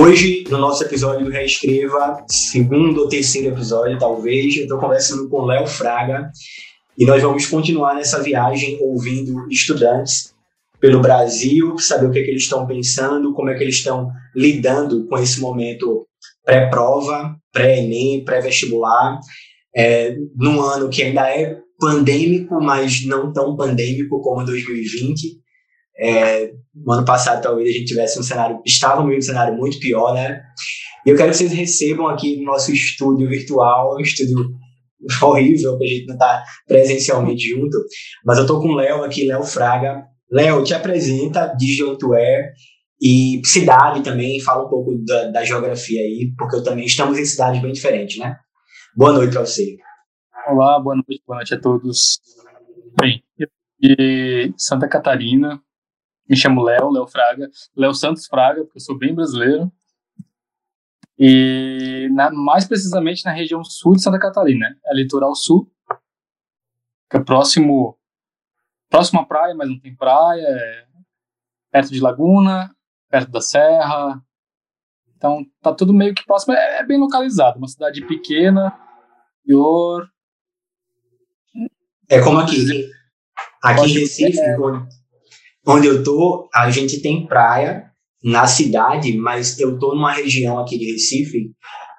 Hoje, no nosso episódio do Reescreva, segundo ou terceiro episódio, talvez, eu estou conversando com Léo Fraga e nós vamos continuar nessa viagem ouvindo estudantes pelo Brasil, saber o que, é que eles estão pensando, como é que eles estão lidando com esse momento pré-prova, pré-ENEM, pré-vestibular, é, num ano que ainda é pandêmico, mas não tão pandêmico como 2020. É, no ano passado, talvez a gente tivesse um cenário, estávamos em um cenário muito pior, né? E eu quero que vocês recebam aqui no nosso estúdio virtual, um estúdio horrível, que a gente não está presencialmente junto, mas eu estou com o Léo aqui, Léo Fraga. Léo, te apresenta, de onde tu é, e cidade também, fala um pouco da, da geografia aí, porque eu também estamos em cidades bem diferentes, né? Boa noite para você. Olá, boa noite, boa noite a todos. Bem, eu de Santa Catarina, me chamo Léo, Léo Fraga, Léo Santos Fraga, porque eu sou bem brasileiro. E na, mais precisamente na região sul de Santa Catarina, é litoral sul, que é próximo, próximo à praia, mas não tem praia, é perto de Laguna, perto da serra. Então tá tudo meio que próximo, é, é bem localizado, uma cidade pequena, interior. É como aqui, aqui em Recife, é, onde eu tô, a gente tem praia na cidade, mas eu tô numa região aqui de Recife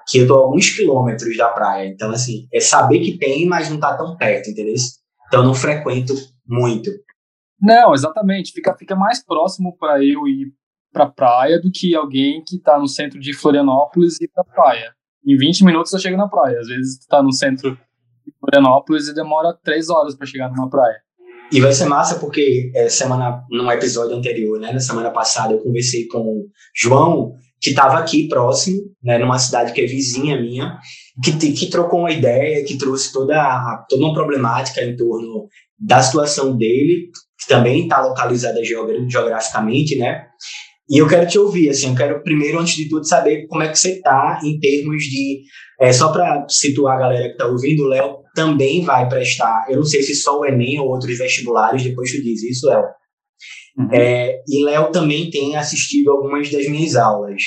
que eu tô a alguns quilômetros da praia. Então, assim, é saber que tem, mas não tá tão perto, entendeu? Então, não frequento muito. Não, exatamente. Fica, fica mais próximo para eu ir para praia do que alguém que está no centro de Florianópolis e para praia. Em 20 minutos eu chego na praia. Às vezes tá no centro de Florianópolis e demora 3 horas para chegar numa praia. E vai ser massa porque é, semana, num episódio anterior, né, na semana passada, eu conversei com o João, que estava aqui próximo, né, numa cidade que é vizinha minha, que, que trocou uma ideia, que trouxe toda, toda uma problemática em torno da situação dele, que também está localizada geograficamente, né? E eu quero te ouvir, assim, eu quero primeiro, antes de tudo, saber como é que você está em termos de. É, só para situar a galera que está ouvindo, o Léo também vai prestar, eu não sei se só o Enem ou outros vestibulares, depois tu diz isso, Léo. Uhum. É, e Léo também tem assistido algumas das minhas aulas.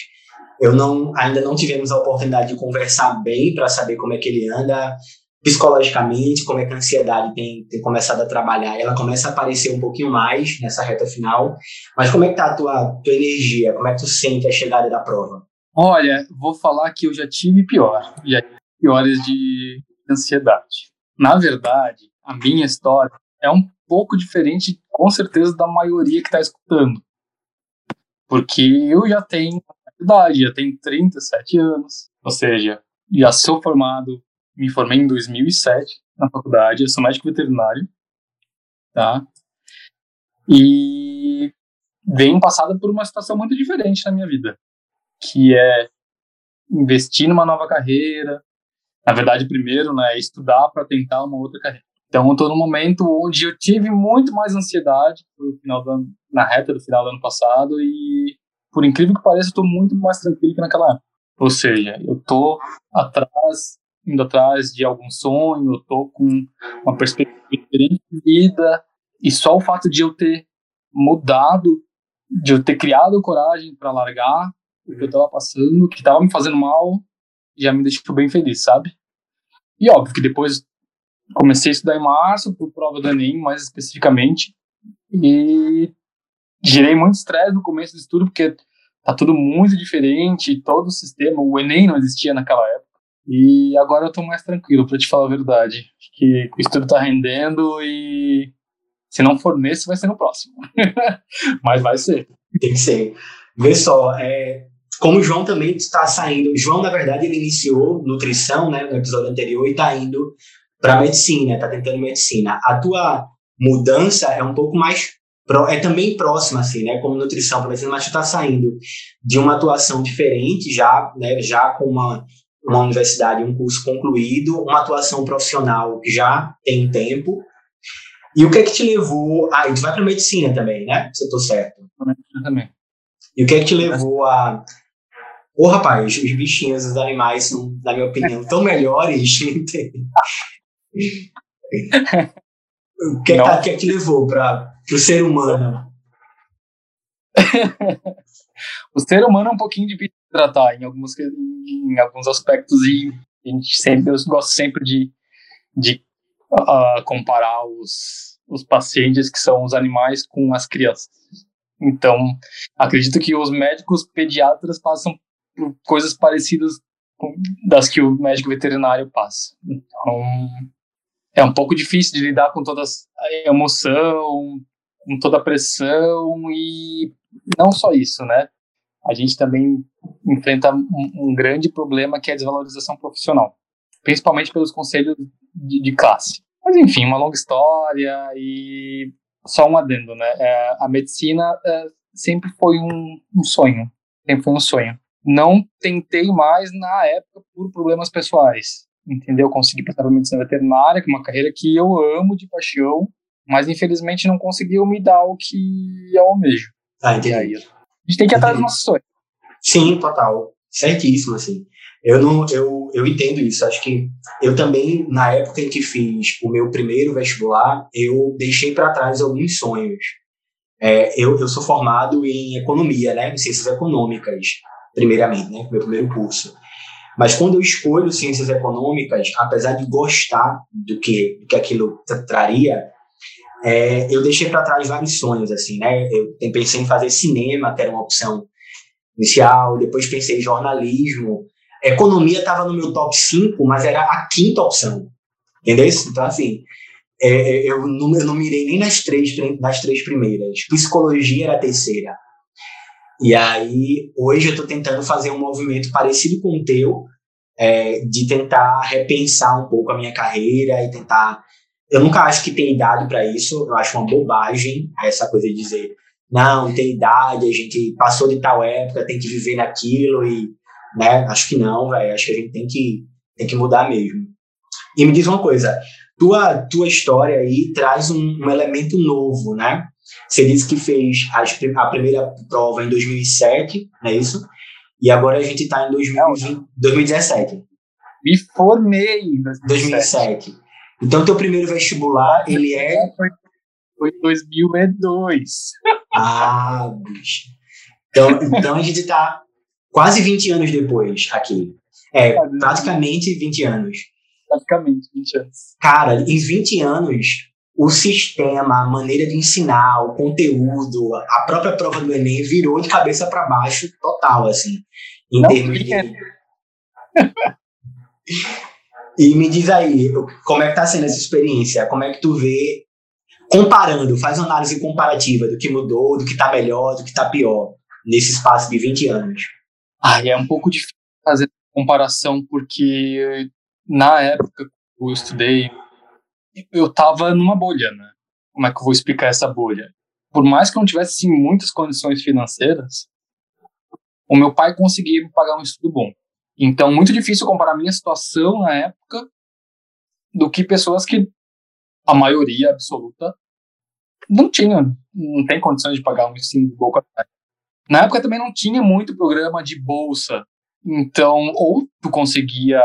Eu não, ainda não tivemos a oportunidade de conversar bem para saber como é que ele anda psicologicamente, como é que a ansiedade tem, tem começado a trabalhar. Ela começa a aparecer um pouquinho mais nessa reta final. Mas como é que tá a tua, tua energia? Como é que tu sente a chegada da prova? Olha, vou falar que eu já tive pior. Já tive piores de ansiedade. Na verdade, a minha história é um pouco diferente, com certeza, da maioria que está escutando. Porque eu já tenho idade, já tenho 37 anos, ou seja, já sou formado me formei em 2007 na faculdade, eu sou médico veterinário, tá? E venho passada por uma situação muito diferente na minha vida, que é investir numa nova carreira, na verdade, primeiro, né, estudar para tentar uma outra carreira. Então, estou num momento onde eu tive muito mais ansiedade, foi o final do na reta do final do ano passado, e por incrível que pareça, estou muito mais tranquilo que naquela época. Ou seja, eu estou atrás indo atrás de algum sonho, tô com uma perspectiva diferente de vida, e só o fato de eu ter mudado, de eu ter criado coragem para largar o que eu tava passando, que tava me fazendo mal, já me deixou bem feliz, sabe? E óbvio que depois comecei a estudar em março, por prova do Enem, mais especificamente, e gerei muito estresse no começo do estudo, porque tá tudo muito diferente, todo o sistema, o Enem não existia naquela época. E agora eu tô mais tranquilo, para te falar a verdade. Que o estudo tá rendendo e se não for nesse, vai ser no próximo. Mas vai ser. Tem que ser. Vê só, é, como o João também está saindo. O João, na verdade, ele iniciou nutrição né, no episódio anterior e está indo para medicina, está tentando medicina. A tua mudança é um pouco mais. É também próxima, assim, né? Como nutrição para medicina, mas tu está saindo de uma atuação diferente, já, né, já com uma uma universidade, um curso concluído, uma atuação profissional que já tem tempo. E o que é que te levou a. E tu vai para medicina também, né? Se eu estou certo. Também. E o que é que te levou a. Ô, oh, rapaz, os bichinhos, os animais são, na minha opinião, tão melhores. o que é que, tá, que, é que levou para o ser humano? o ser humano é um pouquinho difícil tratar em alguns, em alguns aspectos e a gente sempre, eu gosto sempre de, de uh, comparar os, os pacientes que são os animais com as crianças. Então, acredito que os médicos pediatras passam por coisas parecidas com das que o médico veterinário passa. Então, é um pouco difícil de lidar com toda a emoção, com toda a pressão e não só isso, né? A gente também enfrenta um, um grande problema que é a desvalorização profissional, principalmente pelos conselhos de, de classe. Mas enfim, uma longa história e só um adendo, né? É, a medicina é, sempre foi um, um, sonho, sempre foi um sonho. Não tentei mais na época por problemas pessoais, entendeu? Consegui passar para medicina veterinária, que é uma carreira que eu amo de paixão, mas infelizmente não conseguiu me dar o que eu almejo. Ah, entendi. Aí, a gente tem que ir atrás dos nossos sonhos. Sim, total. Certíssimo, assim. Eu não, eu, eu entendo isso. Acho que eu também, na época em que fiz o meu primeiro vestibular, eu deixei para trás alguns sonhos. É, eu, eu sou formado em economia, né, em ciências econômicas, primeiramente, né, meu primeiro curso. Mas quando eu escolho ciências econômicas, apesar de gostar do que, do que aquilo traria, é, eu deixei para trás vários sonhos, assim, né? Eu pensei em fazer cinema, que era uma opção inicial, depois pensei em jornalismo, Economia estava no meu top 5, mas era a quinta opção. Entendeu? Então, assim, é, é, eu, não, eu não mirei nem nas três, nas três primeiras. Psicologia era a terceira. E aí, hoje eu estou tentando fazer um movimento parecido com o teu, é, de tentar repensar um pouco a minha carreira e tentar. Eu nunca acho que tem idade para isso, eu acho uma bobagem essa coisa de dizer, não, tem idade, a gente passou de tal época, tem que viver naquilo e né? Acho que não, velho. Acho que a gente tem que, tem que mudar mesmo. E me diz uma coisa, tua, tua história aí traz um, um elemento novo, né? Você disse que fez as, a primeira prova em 2007, não é isso? E agora a gente está em 2020, 2017. Me formei em 2007. 2007. Então, teu primeiro vestibular, ele é... Foi, foi 2002. Ah, bicho. Então, então a gente está quase 20 anos depois aqui. É, praticamente 20 anos. Praticamente 20 anos. Cara, em 20 anos, o sistema, a maneira de ensinar, o conteúdo, a própria prova do Enem virou de cabeça para baixo total, assim, em Não termos de... e me diz aí, como é que tá sendo essa experiência? Como é que tu vê, comparando, faz uma análise comparativa do que mudou, do que tá melhor, do que tá pior, nesse espaço de 20 anos? Ah, é um pouco difícil fazer comparação, porque na época que eu estudei, eu estava numa bolha, né? Como é que eu vou explicar essa bolha? Por mais que eu não tivesse sim, muitas condições financeiras, o meu pai conseguia me pagar um estudo bom. Então, muito difícil comparar a minha situação na época do que pessoas que, a maioria absoluta, não tinham, não tem condições de pagar um ensino de boa qualidade. Na época também não tinha muito programa de bolsa. Então, ou tu conseguia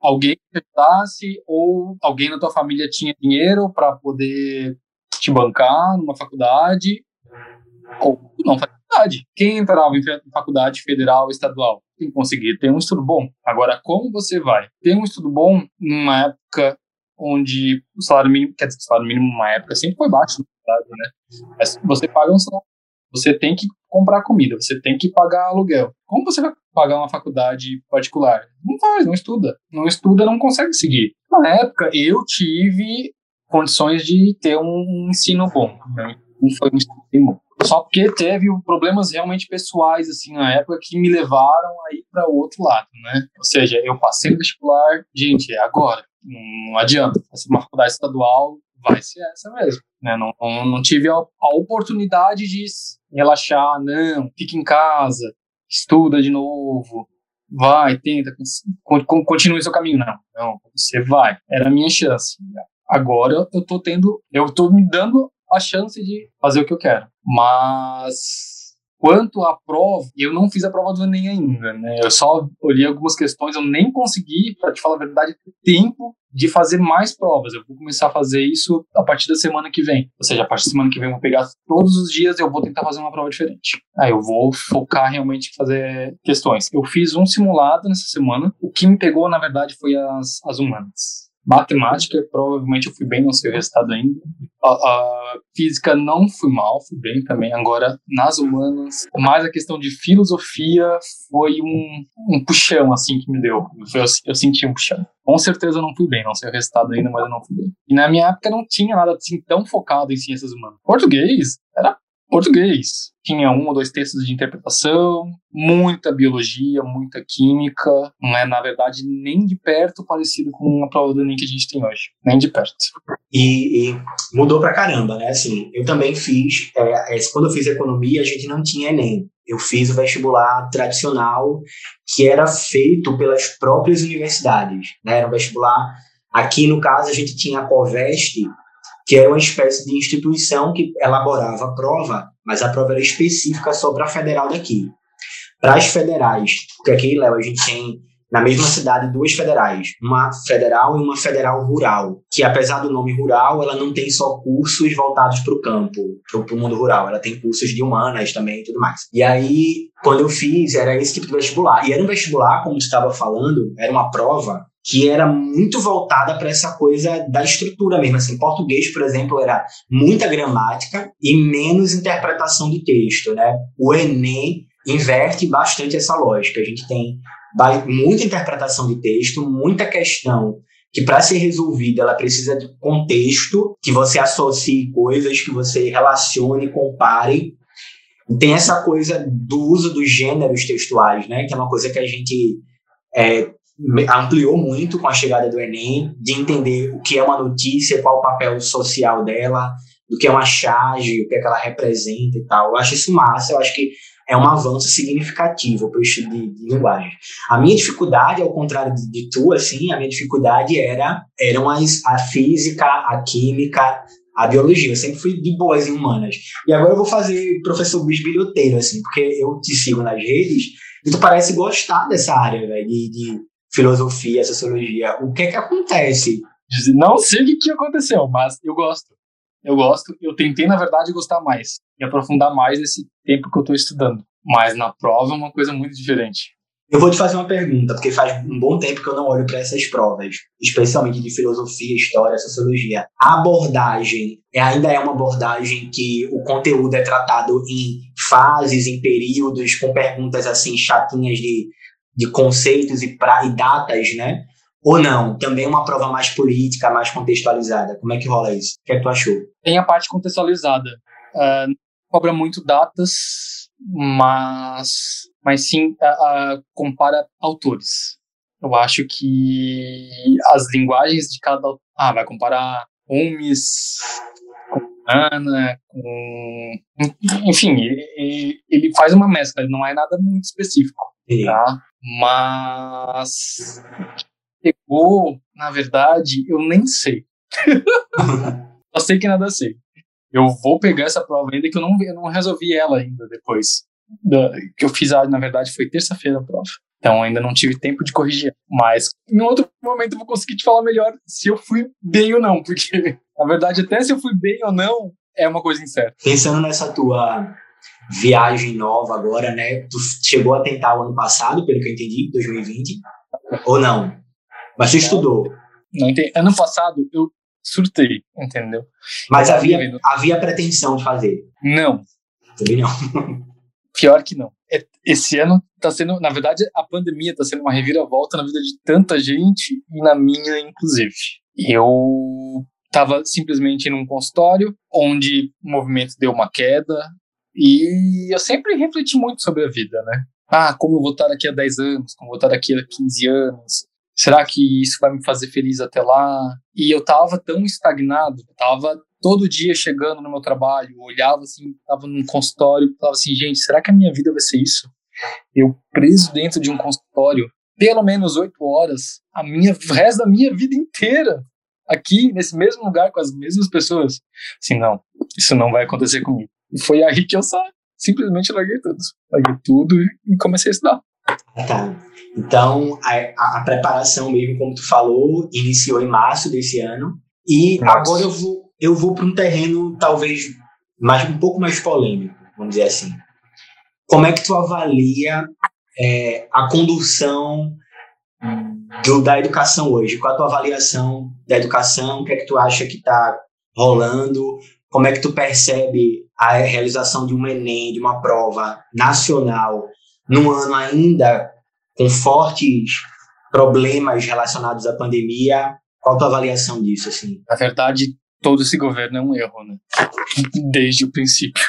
alguém que te ajudasse, ou alguém na tua família tinha dinheiro para poder te bancar numa faculdade, ou não faculdade. Quem entrava em faculdade federal, estadual, tem que conseguir ter um estudo bom. Agora, como você vai ter um estudo bom numa época onde o salário mínimo, quer dizer, o salário mínimo numa época sempre foi baixo, né? Mas você paga um salário você tem que comprar comida, você tem que pagar aluguel. Como você vai pagar uma faculdade particular? Não faz, não estuda. Não estuda, não consegue seguir. Na época, eu tive condições de ter um ensino bom. Né? Não foi um ensino bom. Só porque teve problemas realmente pessoais, assim, na época, que me levaram aí para o outro lado, né? Ou seja, eu passei no vestibular, gente, é agora. Não adianta. Fazer uma faculdade estadual vai ser essa mesmo. Né? Não, não, não tive a, a oportunidade de relaxar, não, fica em casa, estuda de novo, vai, tenta, continue seu caminho. Não, não, você vai. Era a minha chance. Agora eu tô tendo, eu tô me dando a chance de fazer o que eu quero. Mas quanto à prova, eu não fiz a prova do Enem ainda, né? Eu só olhei algumas questões, eu nem consegui, para te falar a verdade, tempo de fazer mais provas. Eu vou começar a fazer isso a partir da semana que vem. Ou seja, a partir da semana que vem eu vou pegar todos os dias eu vou tentar fazer uma prova diferente. Aí eu vou focar realmente em fazer questões. Eu fiz um simulado nessa semana. O que me pegou, na verdade, foi as, as humanas. Matemática, provavelmente eu fui bem, não sei o resultado ainda. A, a, física não fui mal, fui bem também. Agora, nas humanas, mais a questão de filosofia foi um, um puxão, assim, que me deu. Eu, eu senti um puxão. Com certeza eu não fui bem, não sei o resultado ainda, mas eu não fui bem. E na minha época não tinha nada assim tão focado em ciências humanas. Português era português. Tinha um ou dois textos de interpretação, muita biologia, muita química. Não é, na verdade, nem de perto parecido com a prova do Enem que a gente tem hoje. Nem de perto. E, e mudou pra caramba, né? Assim, eu também fiz. É, é, quando eu fiz economia, a gente não tinha Enem. Eu fiz o vestibular tradicional, que era feito pelas próprias universidades. Né? Era um vestibular. Aqui, no caso, a gente tinha a Coveste, que era uma espécie de instituição que elaborava a prova, mas a prova era específica só para a federal daqui. Para as federais, porque aqui, Léo, a gente tem na mesma cidade duas federais, uma federal e uma federal rural, que apesar do nome rural, ela não tem só cursos voltados para o campo, para o mundo rural, ela tem cursos de humanas também e tudo mais. E aí, quando eu fiz, era esse tipo de vestibular. E era um vestibular, como estava falando, era uma prova que era muito voltada para essa coisa da estrutura mesmo. Assim, português, por exemplo, era muita gramática e menos interpretação de texto, né? O Enem inverte bastante essa lógica. A gente tem muita interpretação de texto, muita questão que para ser resolvida ela precisa de contexto, que você associe coisas, que você relacione, compare. Tem essa coisa do uso dos gêneros textuais, né? Que é uma coisa que a gente é, ampliou muito com a chegada do Enem, de entender o que é uma notícia, qual o papel social dela, do que é uma charge, o que é que ela representa e tal. Eu acho isso massa, eu acho que é um avanço significativo para o estudo de, de, linguagem. A minha dificuldade, ao contrário de, de, tu, assim, a minha dificuldade era eram as, a física, a química, a biologia. Eu sempre fui de boas em humanas. E agora eu vou fazer professor bisbilhoteiro, assim, porque eu te sigo nas redes e tu parece gostar dessa área, velho, de, de filosofia, sociologia. O que é que acontece? Não sei o que, que aconteceu, mas eu gosto. Eu gosto. Eu tentei, na verdade, gostar mais e aprofundar mais nesse tempo que eu estou estudando. Mas na prova é uma coisa muito diferente. Eu vou te fazer uma pergunta, porque faz um bom tempo que eu não olho para essas provas, especialmente de filosofia, história, sociologia. A abordagem é, ainda é uma abordagem que o conteúdo é tratado em fases, em períodos, com perguntas assim chatinhas de de conceitos e, pra, e datas, né? Ou não? Também uma prova mais política, mais contextualizada. Como é que rola isso? O que, é que tu achou? Tem a parte contextualizada. Uh, cobra muito datas, mas, mas sim compara autores. Eu acho que as linguagens de cada. Ah, vai comparar Holmes com Ana, com. Enfim, ele, ele faz uma mescla, ele não é nada muito específico. Tá? Mas pegou, na verdade, eu nem sei. Só sei que nada sei. Eu vou pegar essa prova ainda que eu não, eu não resolvi ela ainda depois. Da, que eu fiz, na verdade, foi terça-feira a prova. Então ainda não tive tempo de corrigir. Mas em outro momento eu vou conseguir te falar melhor se eu fui bem ou não. Porque, na verdade, até se eu fui bem ou não, é uma coisa incerta. Pensando nessa tua viagem nova agora, né? Tu chegou a tentar o ano passado, pelo que eu entendi, 2020, ou não? Mas tu estudou. Não entendi. Ano passado eu surtei, entendeu? Mas havia, havia pretensão de fazer? Não. Também não. Pior que não. É, esse ano está sendo, na verdade, a pandemia está sendo uma reviravolta na vida de tanta gente e na minha, inclusive. Eu estava simplesmente num consultório onde o movimento deu uma queda, e eu sempre refleti muito sobre a vida, né? Ah, como eu vou estar daqui a 10 anos, como eu vou estar daqui a 15 anos, será que isso vai me fazer feliz até lá? E eu tava tão estagnado, tava todo dia chegando no meu trabalho, olhava assim, tava num consultório, tava assim, gente, será que a minha vida vai ser isso? Eu preso dentro de um consultório, pelo menos oito horas, a minha, o resto da minha vida inteira, aqui, nesse mesmo lugar, com as mesmas pessoas. Assim, não, isso não vai acontecer comigo. E foi aí que eu só simplesmente larguei tudo. Larguei tudo e comecei a estudar. Tá. Então, a, a, preparação mesmo, como tu falou, iniciou em março desse ano. E Nossa. agora eu vou, eu vou para um terreno talvez mais, um pouco mais polêmico, vamos dizer assim. Como é que tu avalia é, a condução do, da educação hoje? Qual a tua avaliação da educação? O que é que tu acha que está rolando? Como é que tu percebe a realização de um Enem, de uma prova nacional, num ano ainda com fortes problemas relacionados à pandemia? Qual a tua avaliação disso? Assim? Na verdade, todo esse governo é um erro, né? Desde o princípio.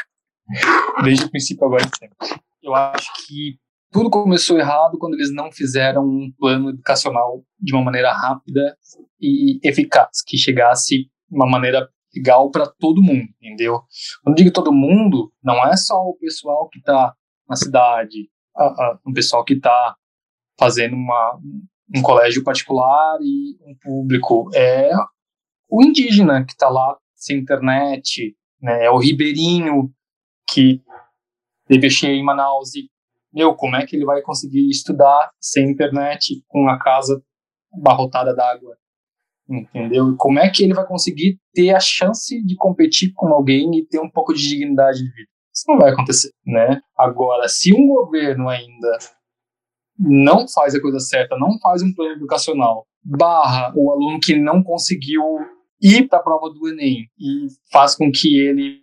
Desde o princípio agora sempre. Eu acho que tudo começou errado quando eles não fizeram um plano educacional de uma maneira rápida e eficaz, que chegasse de uma maneira legal para todo mundo, entendeu? Quando digo todo mundo, não é só o pessoal que está na cidade, o pessoal que está fazendo uma, um colégio particular e um público, é o indígena que está lá sem internet, né? é o ribeirinho que teve cheio em Manaus e meu, como é que ele vai conseguir estudar sem internet, com a casa barrotada d'água? Entendeu? Como é que ele vai conseguir ter a chance de competir com alguém e ter um pouco de dignidade de vida? Isso não vai acontecer, né? Agora, se um governo ainda não faz a coisa certa, não faz um plano educacional, barra o aluno que não conseguiu ir para a prova do Enem e faz com que ele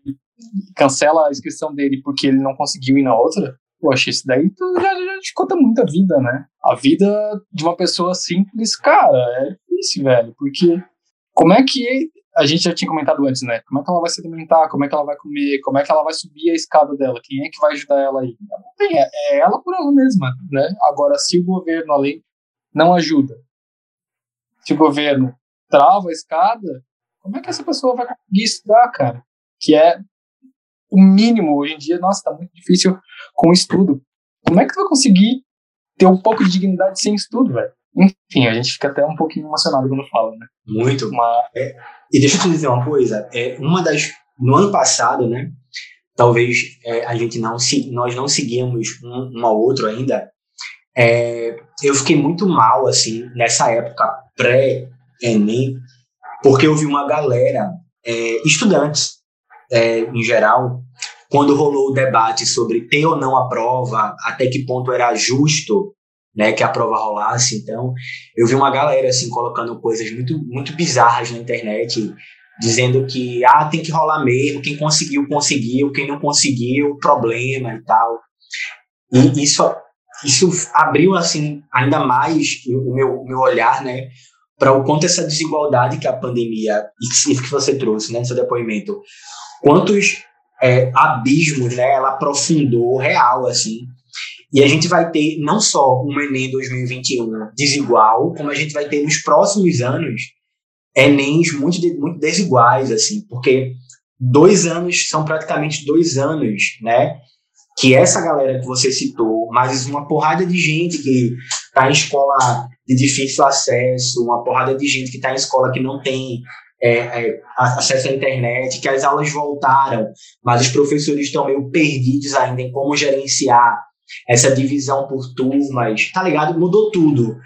cancela a inscrição dele porque ele não conseguiu ir na outra, Poxa, isso daí já, já te conta muita vida, né? A vida de uma pessoa simples, cara, é difícil, velho. Porque como é que. A gente já tinha comentado antes, né? Como é que ela vai se alimentar? Como é que ela vai comer? Como é que ela vai subir a escada dela? Quem é que vai ajudar ela aí? É, é ela por ela mesma, né? Agora, se o governo, além, não ajuda, se o governo trava a escada, como é que essa pessoa vai conseguir estudar, cara? Que é o mínimo hoje em dia, nossa, tá muito difícil com estudo. Como é que tu vai conseguir ter um pouco de dignidade sem estudo, velho? Enfim, a gente fica até um pouquinho emocionado quando fala, né? Muito. Uma... É, e deixa eu te dizer uma coisa, é, uma das, no ano passado, né, talvez é, a gente não, se, nós não seguíamos um, um ao outro ainda, é, eu fiquei muito mal, assim, nessa época pré-ENEM, porque eu vi uma galera, é, estudantes, é, em geral, quando rolou o debate sobre ter ou não a prova, até que ponto era justo né, que a prova rolasse. Então, eu vi uma galera assim colocando coisas muito muito bizarras na internet, dizendo que ah, tem que rolar mesmo, quem conseguiu conseguiu, quem não conseguiu, problema e tal. E isso isso abriu assim ainda mais o meu meu olhar, né, para o quanto essa desigualdade que a pandemia e que você trouxe, né, no seu depoimento, quantos é, abismos, né, ela aprofundou real, assim. E a gente vai ter não só um Enem 2021 desigual, como a gente vai ter nos próximos anos Enems muito, muito desiguais, assim, porque dois anos são praticamente dois anos, né? Que essa galera que você citou, mais uma porrada de gente que está em escola de difícil acesso, uma porrada de gente que está em escola que não tem é, é, acesso à internet, que as aulas voltaram, mas os professores estão meio perdidos ainda em como gerenciar essa divisão por turmas, tá ligado? Mudou tudo.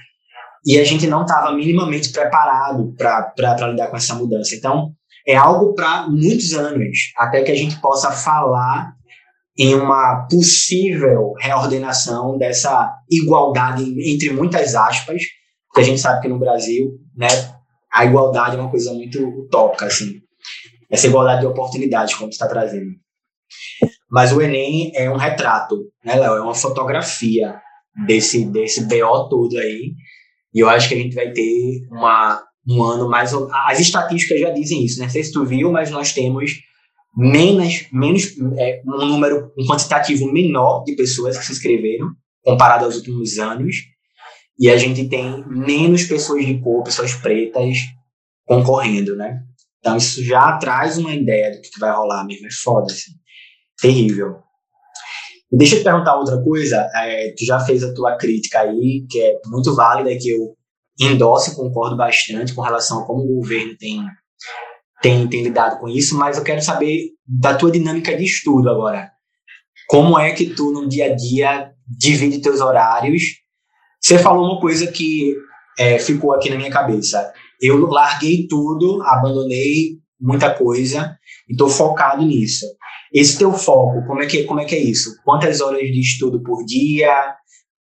E a gente não estava minimamente preparado para lidar com essa mudança. Então, é algo para muitos anos, até que a gente possa falar em uma possível reordenação dessa igualdade, entre muitas aspas, que a gente sabe que no Brasil, né, a igualdade é uma coisa muito utópica, assim. Essa igualdade de oportunidades, como tu está trazendo. Mas o Enem é um retrato, né, Léo? É uma fotografia desse, desse BO todo aí. E eu acho que a gente vai ter uma, um ano mais. As estatísticas já dizem isso, né? Não sei se tu viu, mas nós temos menos, menos é, um número, um quantitativo menor de pessoas que se inscreveram, comparado aos últimos anos. E a gente tem menos pessoas de cor, pessoas pretas concorrendo, né? Então isso já traz uma ideia do que vai rolar mesmo. É foda, assim. Terrível. E deixa eu te perguntar outra coisa. É, tu já fez a tua crítica aí, que é muito válida, que eu endosso e concordo bastante com relação a como o governo tem, tem, tem lidado com isso, mas eu quero saber da tua dinâmica de estudo agora. Como é que tu, no dia a dia, divide teus horários Você falou uma coisa que é, ficou aqui na minha cabeça. Eu larguei tudo, abandonei muita coisa e estou focado nisso. Esse teu foco, como é que como é que é isso? Quantas horas de estudo por dia?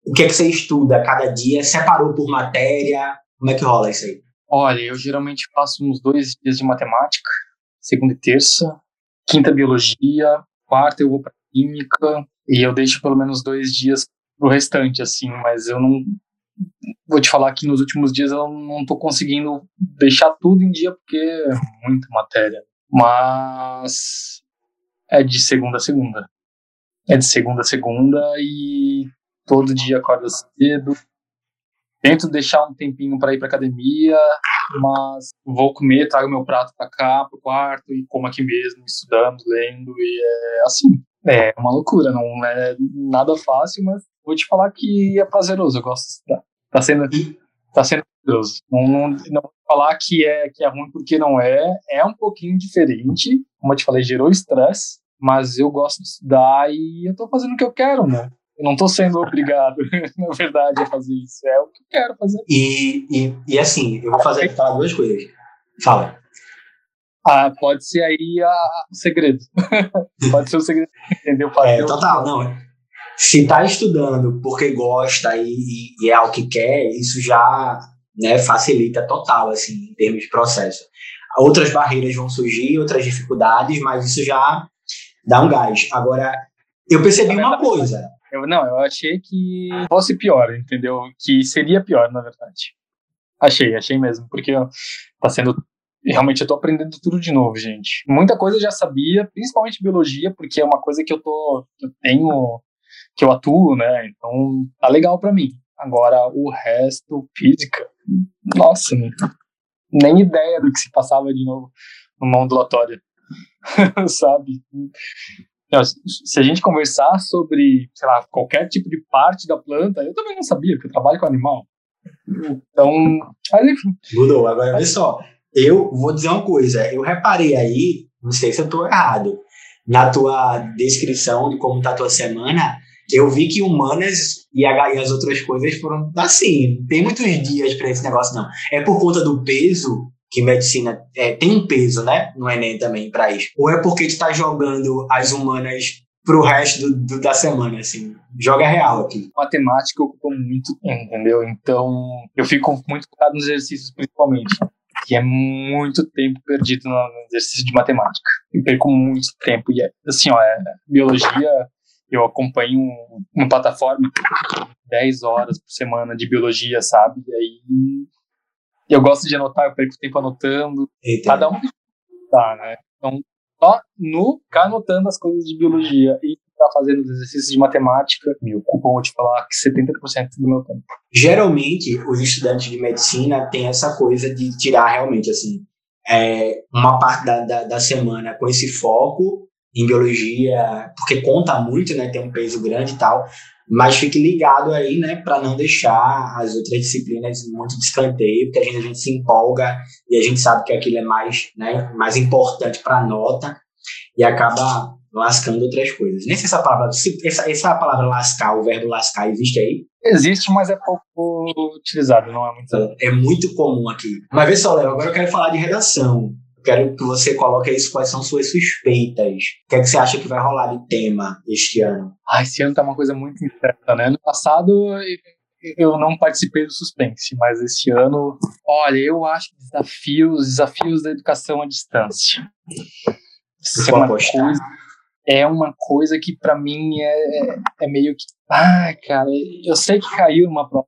O que é que você estuda cada dia? Separou por matéria? Como é que rola isso aí? Olha, eu geralmente faço uns dois dias de matemática, segunda e terça, quinta biologia, quarta eu vou para química e eu deixo pelo menos dois dias pro restante, assim, mas eu não vou te falar que nos últimos dias eu não estou conseguindo deixar tudo em dia porque é muita matéria. Mas é de segunda a segunda. É de segunda a segunda e todo dia acorda cedo. Tento deixar um tempinho para ir para academia, mas vou comer, trago meu prato para cá, pro quarto e como aqui mesmo, estudando, lendo e é assim. É uma loucura, não é nada fácil, mas vou te falar que é prazeroso, eu gosto de estudar. Tá sendo, tá sendo prazeroso. Não, não, não vou falar que é, que é ruim porque não é, é um pouquinho diferente, como eu te falei, gerou estresse, mas eu gosto de estudar e eu tô fazendo o que eu quero, né? Eu não estou sendo obrigado, na verdade, a fazer isso. É o que eu quero fazer. E, e, e assim, eu vou fazer falar duas coisas. Fala. Ah, pode ser aí a, o segredo. pode ser o segredo, entendeu? Fazer é, total, não. Se está estudando porque gosta e, e, é o que quer, isso já né, facilita total, assim, em termos de processo. Outras barreiras vão surgir, outras dificuldades, mas isso já dá um gás. Agora, eu percebi uma coisa. Eu, não, eu achei que fosse pior, entendeu? Que seria pior, na verdade. Achei, achei mesmo, porque tá sendo. Realmente eu tô aprendendo tudo de novo, gente. Muita coisa eu já sabia, principalmente biologia, porque é uma coisa que eu tô. Que eu tenho. que eu atuo, né? Então tá legal para mim. Agora, o resto, física, nossa, nem ideia do que se passava de novo numa ondulatória, sabe? Se a gente conversar sobre, sei lá, qualquer tipo de parte da planta, eu também não sabia, porque eu trabalho com animal. Então, mas enfim. Mudou. Agora, olha só, eu vou dizer uma coisa. Eu reparei aí, não sei se eu estou errado, na tua descrição de como está a tua semana, eu vi que humanas e, e as outras coisas foram assim. Tem muitos dias para esse negócio, não. É por conta do peso que medicina é, tem um peso, né, no Enem também para isso? Ou é porque tu tá jogando as humanas pro resto do, do, da semana, assim? Joga real aqui. Matemática ocupa muito tempo, entendeu? Então, eu fico muito focado nos exercícios, principalmente. E é muito tempo perdido no exercício de matemática. Eu perco muito tempo. E é, assim, ó, é, biologia, eu acompanho uma plataforma 10 horas por semana de biologia, sabe? E aí eu gosto de anotar, eu perco tempo anotando. Eita. Cada um tá, né? Então, só no ficar anotando as coisas de biologia e ficar fazendo os exercícios de matemática, me ocupam, vou te falar, que 70% do meu tempo. Geralmente, os estudantes de medicina têm essa coisa de tirar realmente, assim, é, uma parte da, da, da semana com esse foco em biologia, porque conta muito, né, tem um peso grande e tal, mas fique ligado aí, né, para não deixar as outras disciplinas muito de escanteio, porque a gente, a gente se empolga e a gente sabe que aquilo é mais, né, mais importante para a nota e acaba lascando outras coisas. Nem sei se essa palavra, essa, essa palavra lascar, o verbo lascar, existe aí? Existe, mas é pouco utilizado, não é muito. É, é muito comum aqui. Mas vê só, Léo, agora eu quero falar de redação quero que você coloque isso quais são suas suspeitas. O que, é que você acha que vai rolar de tema este ano? Ah, esse ano tá uma coisa muito incerta, né? No passado eu não participei do suspense, mas esse ano, olha, eu acho que desafios, desafios da educação à distância. Isso é uma, coisa, é uma coisa que para mim é, é meio que, ah, cara, eu sei que caiu uma prova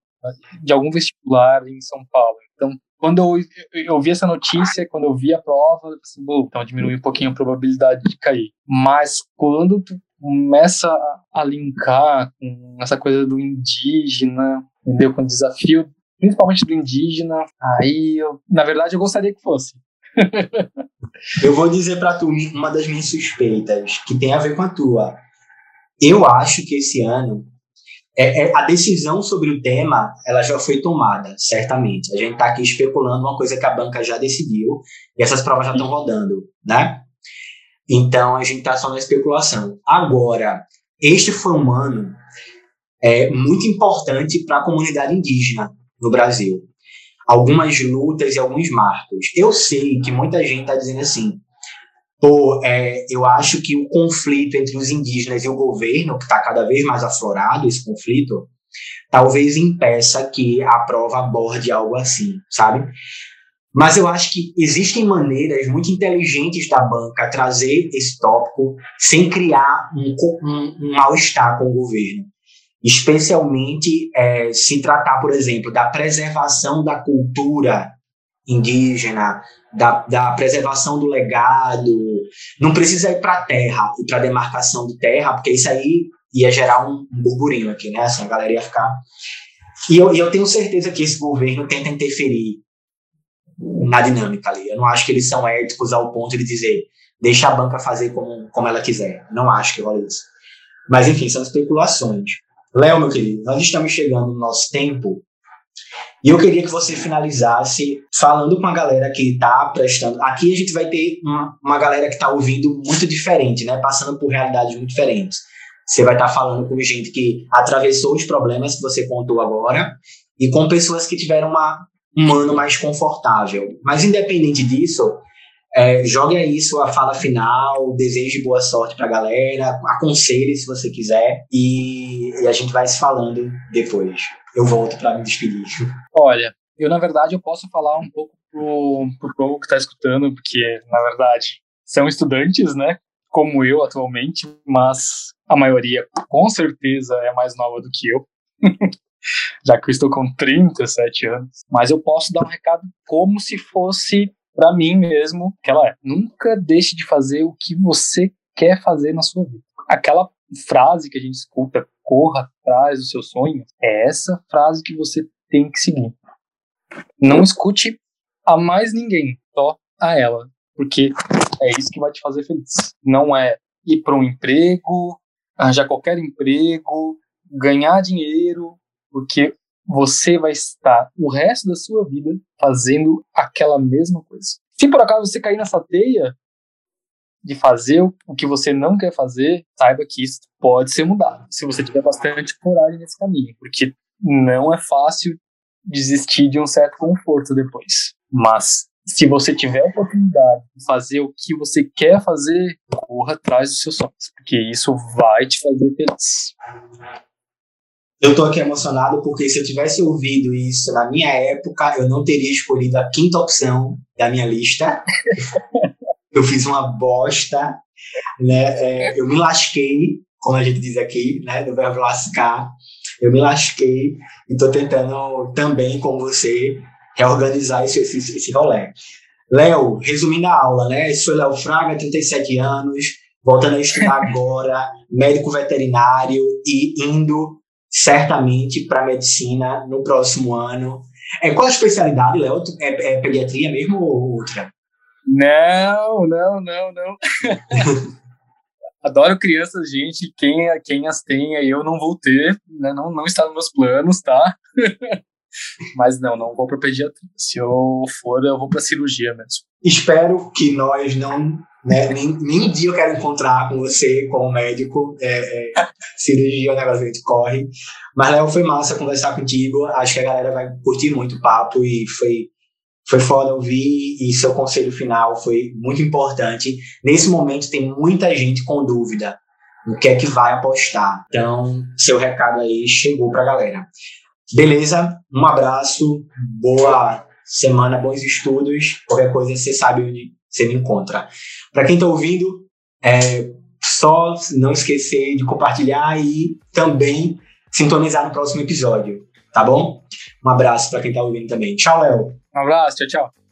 de algum vestibular em São Paulo, então quando eu, eu vi essa notícia, quando eu vi a prova, eu pensei, então diminui um pouquinho a probabilidade de cair. Mas quando tu começa a linkar com essa coisa do indígena, entendeu? Com o desafio, principalmente do indígena, aí eu, na verdade, eu gostaria que fosse. eu vou dizer para tu uma das minhas suspeitas, que tem a ver com a tua. Eu acho que esse ano é, é, a decisão sobre o tema ela já foi tomada, certamente. A gente está aqui especulando uma coisa que a banca já decidiu e essas provas já estão rodando, né? Então a gente está só na especulação. Agora, este foi um ano é, muito importante para a comunidade indígena no Brasil. Algumas lutas e alguns marcos. Eu sei que muita gente está dizendo assim, pô, é, eu acho que o conflito entre os indígenas e o governo, que está cada vez mais aflorado esse conflito, talvez impeça que a prova aborde algo assim, sabe? Mas eu acho que existem maneiras muito inteligentes da banca trazer esse tópico sem criar um, um, um mal-estar com o governo. Especialmente é, se tratar, por exemplo, da preservação da cultura indígena, da, da preservação do legado. Não precisa ir para a terra e para demarcação de terra, porque isso aí ia gerar um, um burburinho aqui, né? Assim, a galera ia ficar. E eu, eu tenho certeza que esse governo tenta interferir na dinâmica ali. Eu não acho que eles são éticos ao ponto de dizer deixa a banca fazer como, como ela quiser. Não acho que rola isso. Mas, enfim, são especulações. Léo, meu querido, nós estamos chegando no nosso tempo e eu queria que você finalizasse falando com a galera que está prestando. Aqui a gente vai ter uma, uma galera que está ouvindo muito diferente, né? Passando por realidades muito diferentes. Você vai estar tá falando com gente que atravessou os problemas que você contou agora e com pessoas que tiveram uma, um ano mais confortável. Mas independente disso, é, jogue aí sua fala final, deseje boa sorte para a galera, aconselhe se você quiser e, e, a gente vai se falando depois. Eu volto para me despedir. Olha, eu na verdade eu posso falar um pouco pro, pro povo que está escutando, porque na verdade são estudantes, né? Como eu atualmente, mas a maioria com certeza é mais nova do que eu. já que eu estou com 37 anos. Mas eu posso dar um recado como se fosse para mim mesmo, que ela é: nunca deixe de fazer o que você quer fazer na sua vida. Aquela frase que a gente escuta, corra atrás do seu sonho, é essa frase que você tem que seguir. Não escute a mais ninguém, só a ela, porque é isso que vai te fazer feliz. Não é ir para um emprego, arranjar qualquer emprego, ganhar dinheiro, porque você vai estar o resto da sua vida fazendo aquela mesma coisa. Se por acaso você cair nessa teia de fazer o que você não quer fazer, saiba que isso pode ser mudado, se você tiver bastante coragem nesse caminho, porque não é fácil desistir de um certo conforto depois. Mas se você tiver a oportunidade de fazer o que você quer fazer, corra atrás dos seus sonhos, porque isso vai te fazer feliz. Eu tô aqui emocionado porque se eu tivesse ouvido isso na minha época, eu não teria escolhido a quinta opção da minha lista. eu fiz uma bosta, né? É, eu me lasquei, como a gente diz aqui, né? Do verbo lascar. Eu me lasquei e tô tentando também, com você, reorganizar esse, esse, esse rolê. Léo, resumindo a aula, né? Sou Léo Fraga, 37 anos, voltando a estudar agora, médico veterinário e indo certamente para medicina no próximo ano. É, qual a especialidade, Léo? É, é pediatria mesmo ou outra? Não, não, não, não. Adoro crianças, gente. Quem, quem as tem aí eu não vou ter, né? não, não está nos meus planos, tá? Mas não, não vou para pediatria. Se eu for, eu vou para cirurgia mesmo. Espero que nós não né? Nem, nem um dia eu quero encontrar com você, como médico. É, é, cirurgia é um negócio que a gente corre. Mas, Léo, foi massa conversar contigo. Acho que a galera vai curtir muito o papo e foi, foi foda ouvir. E seu conselho final foi muito importante. Nesse momento, tem muita gente com dúvida no que é que vai apostar. Então, seu recado aí chegou pra galera. Beleza? Um abraço, boa semana, bons estudos. Qualquer coisa você sabe onde você me encontra. Para quem está ouvindo, é só não esquecer de compartilhar e também sintonizar no próximo episódio, tá bom? Um abraço para quem está ouvindo também. Tchau, Léo. Um abraço, tchau, tchau.